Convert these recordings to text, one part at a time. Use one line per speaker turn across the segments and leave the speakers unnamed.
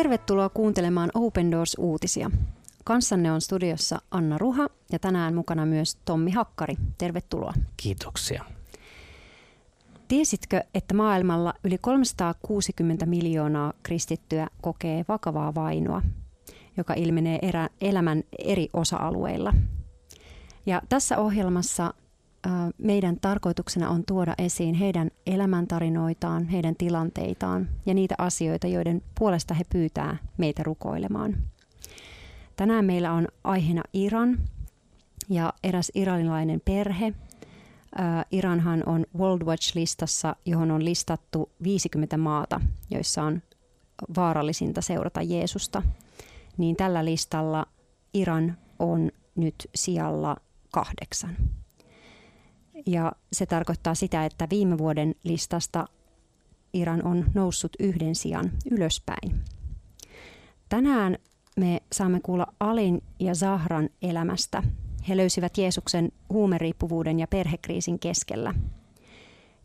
Tervetuloa kuuntelemaan Open Doors-uutisia. Kanssanne on studiossa Anna Ruha ja tänään mukana myös Tommi Hakkari. Tervetuloa.
Kiitoksia.
Tiesitkö, että maailmalla yli 360 miljoonaa kristittyä kokee vakavaa vainoa, joka ilmenee erä, elämän eri osa-alueilla? Ja tässä ohjelmassa meidän tarkoituksena on tuoda esiin heidän elämäntarinoitaan, heidän tilanteitaan ja niitä asioita, joiden puolesta he pyytää meitä rukoilemaan. Tänään meillä on aiheena Iran ja eräs iranilainen perhe. Iranhan on World Watch-listassa, johon on listattu 50 maata, joissa on vaarallisinta seurata Jeesusta. Niin tällä listalla Iran on nyt sijalla kahdeksan. Ja se tarkoittaa sitä, että viime vuoden listasta Iran on noussut yhden sijan ylöspäin. Tänään me saamme kuulla Alin ja Zahran elämästä. He löysivät Jeesuksen huumeriippuvuuden ja perhekriisin keskellä.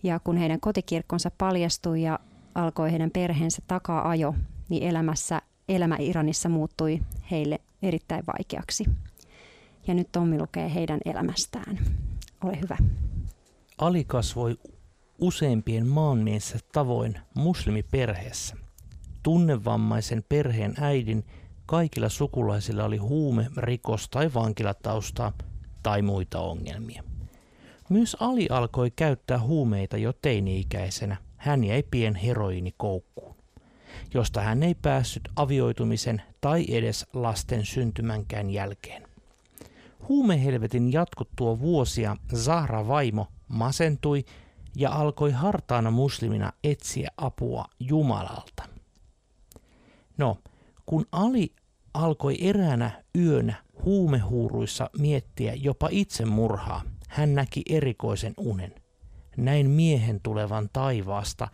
Ja kun heidän kotikirkkonsa paljastui ja alkoi heidän perheensä takaa ajo, niin elämässä, elämä Iranissa muuttui heille erittäin vaikeaksi. Ja nyt Tommi lukee heidän elämästään. Ole hyvä.
Ali kasvoi useimpien maanmiensä tavoin muslimiperheessä. Tunnevammaisen perheen äidin kaikilla sukulaisilla oli huume, rikos tai vankilataustaa tai muita ongelmia. Myös Ali alkoi käyttää huumeita jo teini-ikäisenä. Hän jäi pien heroinikoukkuun, josta hän ei päässyt avioitumisen tai edes lasten syntymänkään jälkeen. Huumehelvetin jatkuttua vuosia Zahra vaimo masentui ja alkoi hartaana muslimina etsiä apua Jumalalta. No, kun Ali alkoi eräänä yönä huumehuuruissa miettiä jopa itsemurhaa, hän näki erikoisen unen. Näin miehen tulevan taivaasta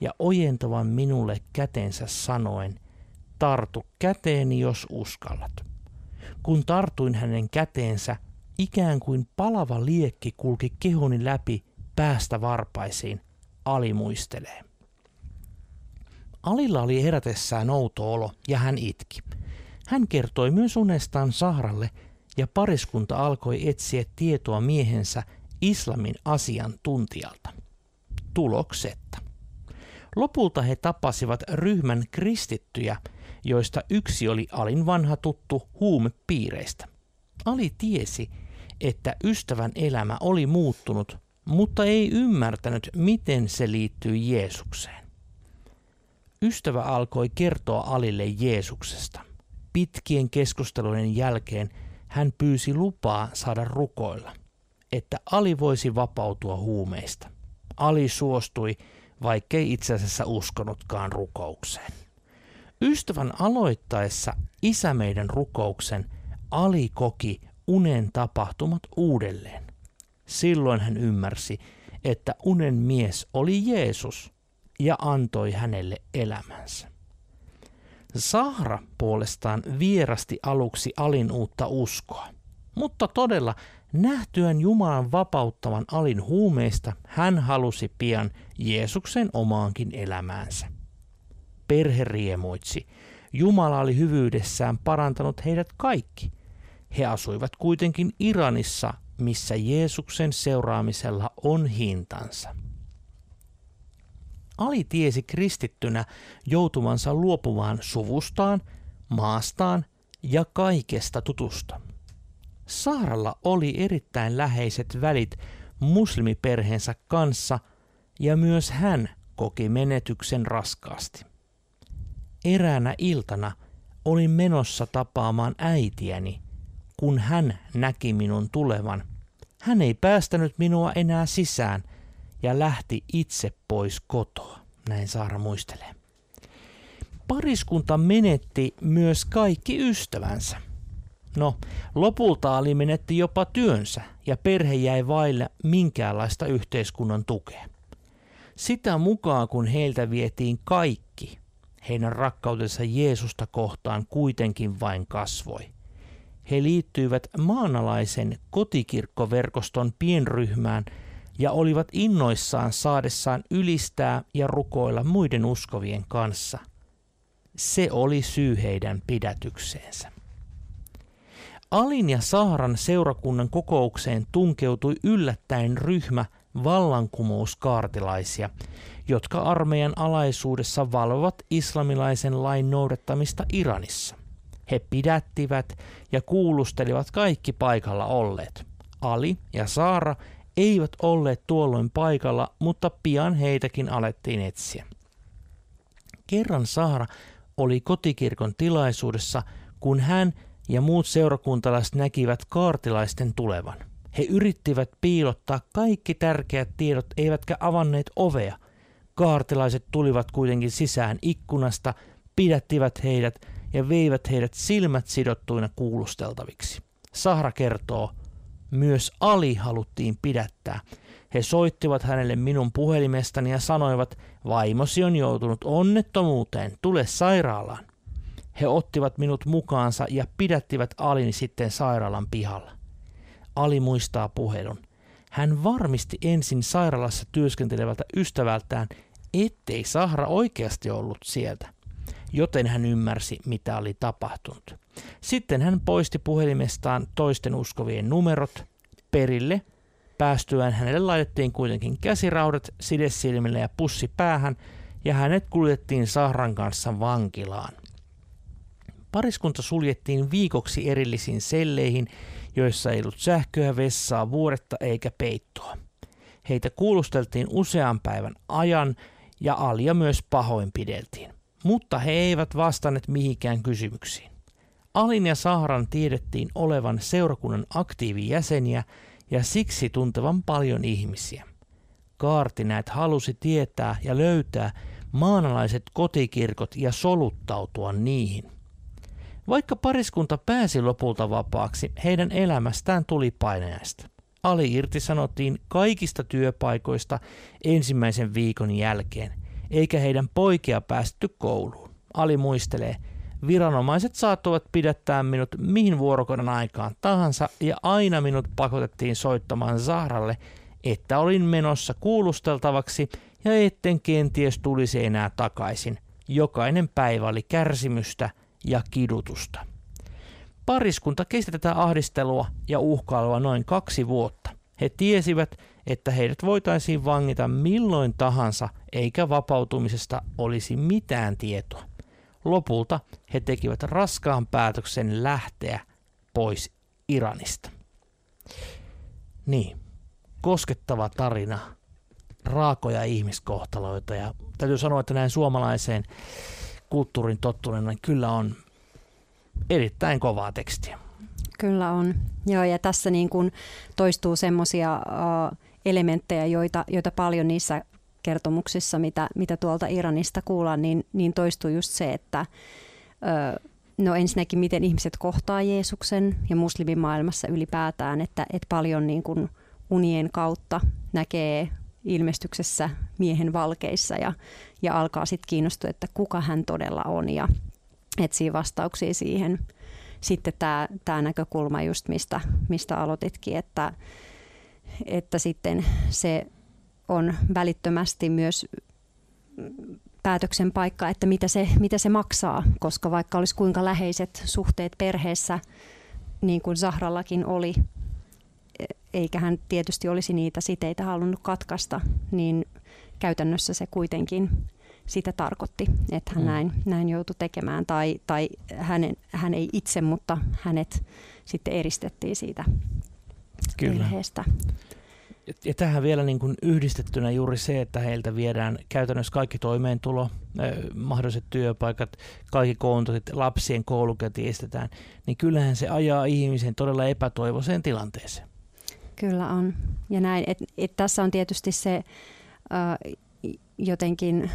ja ojentavan minulle kätensä sanoen, tartu käteeni jos uskallat. Kun tartuin hänen käteensä, ikään kuin palava liekki kulki kehoni läpi päästä varpaisiin, Ali muistelee. Alilla oli herätessään outo olo ja hän itki. Hän kertoi myös unestaan Sahralle ja pariskunta alkoi etsiä tietoa miehensä islamin asiantuntijalta. Tuloksetta. Lopulta he tapasivat ryhmän kristittyjä, joista yksi oli Alin vanha tuttu huumepiireistä. Ali tiesi, että ystävän elämä oli muuttunut, mutta ei ymmärtänyt, miten se liittyy Jeesukseen. Ystävä alkoi kertoa Alille Jeesuksesta. Pitkien keskustelujen jälkeen hän pyysi lupaa saada rukoilla, että Ali voisi vapautua huumeista. Ali suostui, vaikkei itse asiassa uskonutkaan rukoukseen. Ystävän aloittaessa isä meidän rukouksen Ali koki unen tapahtumat uudelleen. Silloin hän ymmärsi, että unen mies oli Jeesus ja antoi hänelle elämänsä. Sahra puolestaan vierasti aluksi alin uutta uskoa, mutta todella nähtyään Jumalan vapauttavan alin huumeista, hän halusi pian Jeesuksen omaankin elämäänsä. Perhe riemuitsi. Jumala oli hyvyydessään parantanut heidät kaikki – he asuivat kuitenkin Iranissa, missä Jeesuksen seuraamisella on hintansa. Ali tiesi kristittynä joutuvansa luopumaan suvustaan, maastaan ja kaikesta tutusta. Saaralla oli erittäin läheiset välit muslimiperheensä kanssa ja myös hän koki menetyksen raskaasti. Eräänä iltana olin menossa tapaamaan äitiäni – kun hän näki minun tulevan. Hän ei päästänyt minua enää sisään ja lähti itse pois kotoa, näin Saara muistelee. Pariskunta menetti myös kaikki ystävänsä. No, lopulta Ali menetti jopa työnsä ja perhe jäi vaille minkäänlaista yhteiskunnan tukea. Sitä mukaan kun heiltä vietiin kaikki, heidän rakkautensa Jeesusta kohtaan kuitenkin vain kasvoi – he liittyivät maanalaisen kotikirkkoverkoston pienryhmään ja olivat innoissaan saadessaan ylistää ja rukoilla muiden uskovien kanssa. Se oli syy heidän pidätykseensä. Alin ja Saaran seurakunnan kokoukseen tunkeutui yllättäen ryhmä vallankumouskaartilaisia, jotka armeijan alaisuudessa valvovat islamilaisen lain noudattamista Iranissa. He pidättivät ja kuulustelivat kaikki paikalla olleet. Ali ja Saara eivät olleet tuolloin paikalla, mutta pian heitäkin alettiin etsiä. Kerran Saara oli kotikirkon tilaisuudessa, kun hän ja muut seurakuntalaiset näkivät kaartilaisten tulevan. He yrittivät piilottaa kaikki tärkeät tiedot, eivätkä avanneet ovea. Kaartilaiset tulivat kuitenkin sisään ikkunasta, pidättivät heidät ja veivät heidät silmät sidottuina kuulusteltaviksi. Sahra kertoo, myös Ali haluttiin pidättää. He soittivat hänelle minun puhelimestani ja sanoivat, vaimosi on joutunut onnettomuuteen, tule sairaalaan. He ottivat minut mukaansa ja pidättivät Alin sitten sairaalan pihalla. Ali muistaa puhelun. Hän varmisti ensin sairaalassa työskentelevältä ystävältään, ettei Sahra oikeasti ollut sieltä, joten hän ymmärsi, mitä oli tapahtunut. Sitten hän poisti puhelimestaan toisten uskovien numerot perille. Päästyään hänelle laitettiin kuitenkin käsiraudat sidesilmille ja pussi päähän, ja hänet kuljettiin Sahran kanssa vankilaan. Pariskunta suljettiin viikoksi erillisiin selleihin, joissa ei ollut sähköä, vessaa, vuoretta eikä peittoa. Heitä kuulusteltiin usean päivän ajan ja Alia myös pahoinpideltiin, mutta he eivät vastanneet mihinkään kysymyksiin. Alin ja Sahran tiedettiin olevan seurakunnan aktiivijäseniä ja siksi tuntevan paljon ihmisiä. Kaarti näet halusi tietää ja löytää maanalaiset kotikirkot ja soluttautua niihin. Vaikka pariskunta pääsi lopulta vapaaksi, heidän elämästään tuli painajaista. Ali irtisanottiin kaikista työpaikoista ensimmäisen viikon jälkeen, eikä heidän poikia päästy kouluun. Ali muistelee, viranomaiset saattoivat pidättää minut mihin vuorokauden aikaan tahansa ja aina minut pakotettiin soittamaan Zahralle, että olin menossa kuulusteltavaksi ja etten kenties tulisi enää takaisin. Jokainen päivä oli kärsimystä – ja kidutusta. Pariskunta kesti tätä ahdistelua ja uhkailua noin kaksi vuotta. He tiesivät, että heidät voitaisiin vangita milloin tahansa, eikä vapautumisesta olisi mitään tietoa. Lopulta he tekivät raskaan päätöksen lähteä pois Iranista. Niin, koskettava tarina, raakoja ihmiskohtaloita ja täytyy sanoa, että näin suomalaiseen kulttuurin tottuneena, niin kyllä on erittäin kovaa tekstiä.
Kyllä on. Joo, ja tässä niin kuin toistuu semmoisia uh, elementtejä, joita, joita paljon niissä kertomuksissa, mitä, mitä tuolta Iranista kuullaan, niin, niin toistuu just se, että uh, no ensinnäkin miten ihmiset kohtaa Jeesuksen ja muslimimaailmassa ylipäätään, että, että paljon niin kuin unien kautta näkee ilmestyksessä miehen valkeissa ja, ja alkaa sitten kiinnostua, että kuka hän todella on ja etsii vastauksia siihen. Sitten tämä, tämä näkökulma just mistä, mistä aloititkin, että, että sitten se on välittömästi myös päätöksen paikka, että mitä se, mitä se maksaa, koska vaikka olisi kuinka läheiset suhteet perheessä, niin kuin Zahrallakin oli, eikä hän tietysti olisi niitä siteitä halunnut katkaista, niin käytännössä se kuitenkin sitä tarkoitti, että hän mm. näin, näin joutui tekemään. Tai, tai hänen, hän ei itse, mutta hänet sitten eristettiin siitä Kyllä. perheestä.
Ja tähän vielä niin kuin yhdistettynä juuri se, että heiltä viedään käytännössä kaikki toimeentulo, mahdolliset työpaikat, kaikki koontosit, lapsien koulukäti estetään, niin kyllähän se ajaa ihmisen todella epätoivoiseen tilanteeseen.
Kyllä on. Ja näin, et, et tässä on tietysti se äh, jotenkin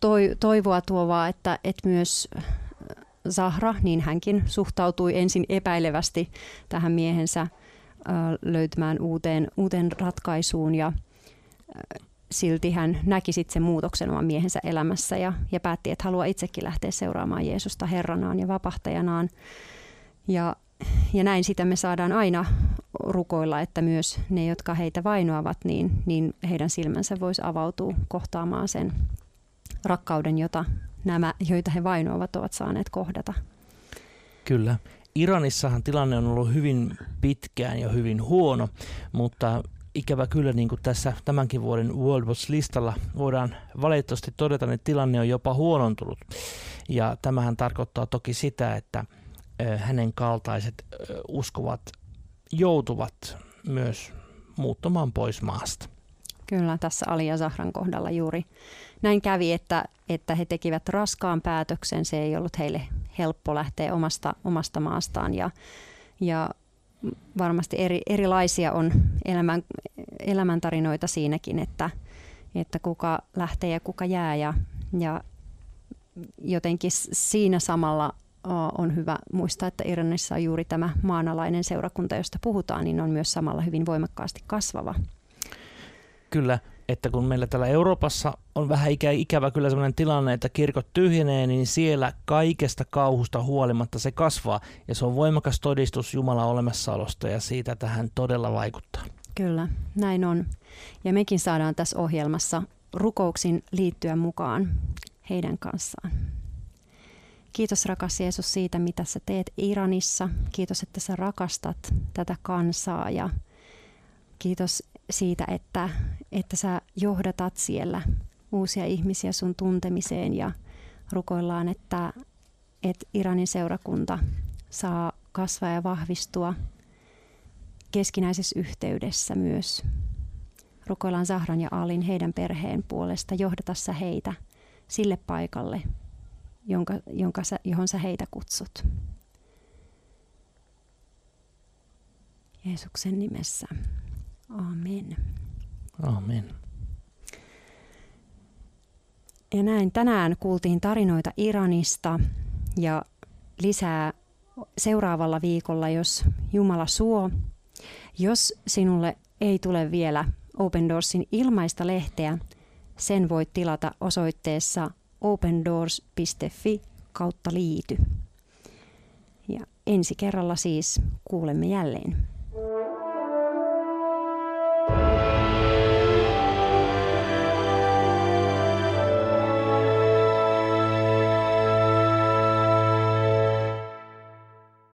toi, toivoa tuovaa, että et myös Zahra, niin hänkin suhtautui ensin epäilevästi tähän miehensä äh, löytämään uuteen, uuteen ratkaisuun ja äh, silti hän näki sitten sen muutoksen oman miehensä elämässä ja, ja päätti, että haluaa itsekin lähteä seuraamaan Jeesusta Herranaan ja vapahtajanaan. Ja ja näin sitä me saadaan aina rukoilla, että myös ne, jotka heitä vainoavat, niin, niin heidän silmänsä voisi avautua kohtaamaan sen rakkauden, jota nämä, joita he vainoavat, ovat saaneet kohdata.
Kyllä. Iranissahan tilanne on ollut hyvin pitkään ja hyvin huono, mutta ikävä kyllä niin kuin tässä tämänkin vuoden World Watch-listalla voidaan valitettavasti todeta, että tilanne on jopa huonontunut. Ja tämähän tarkoittaa toki sitä, että hänen kaltaiset uskovat joutuvat myös muuttamaan pois maasta.
Kyllä, tässä Ali ja Zahran kohdalla juuri näin kävi, että, että he tekivät raskaan päätöksen. Se ei ollut heille helppo lähteä omasta, omasta maastaan ja, ja varmasti eri, erilaisia on elämän, elämäntarinoita siinäkin, että, että kuka lähtee ja kuka jää ja, ja jotenkin siinä samalla on hyvä muistaa, että Iranissa on juuri tämä maanalainen seurakunta, josta puhutaan, niin on myös samalla hyvin voimakkaasti kasvava.
Kyllä, että kun meillä täällä Euroopassa on vähän ikä, ikävä kyllä sellainen tilanne, että kirkot tyhjenee, niin siellä kaikesta kauhusta huolimatta se kasvaa. Ja se on voimakas todistus Jumalan olemassaolosta ja siitä, että hän todella vaikuttaa.
Kyllä, näin on. Ja mekin saadaan tässä ohjelmassa rukouksin liittyä mukaan heidän kanssaan. Kiitos rakas Jeesus siitä, mitä sä teet Iranissa. Kiitos, että sä rakastat tätä kansaa ja kiitos siitä, että, että sä johdatat siellä uusia ihmisiä sun tuntemiseen ja rukoillaan, että, että Iranin seurakunta saa kasvaa ja vahvistua keskinäisessä yhteydessä myös. Rukoillaan Zahran ja Alin heidän perheen puolesta, johdata sä heitä sille paikalle, jonka, jonka sä, johon sä heitä kutsut. Jeesuksen nimessä. Amen.
Amen.
Ja näin tänään kuultiin tarinoita Iranista ja lisää seuraavalla viikolla, jos Jumala suo. Jos sinulle ei tule vielä Open Doorsin ilmaista lehteä, sen voit tilata osoitteessa opendoors.fi kautta liity. Ja ensi kerralla siis kuulemme jälleen.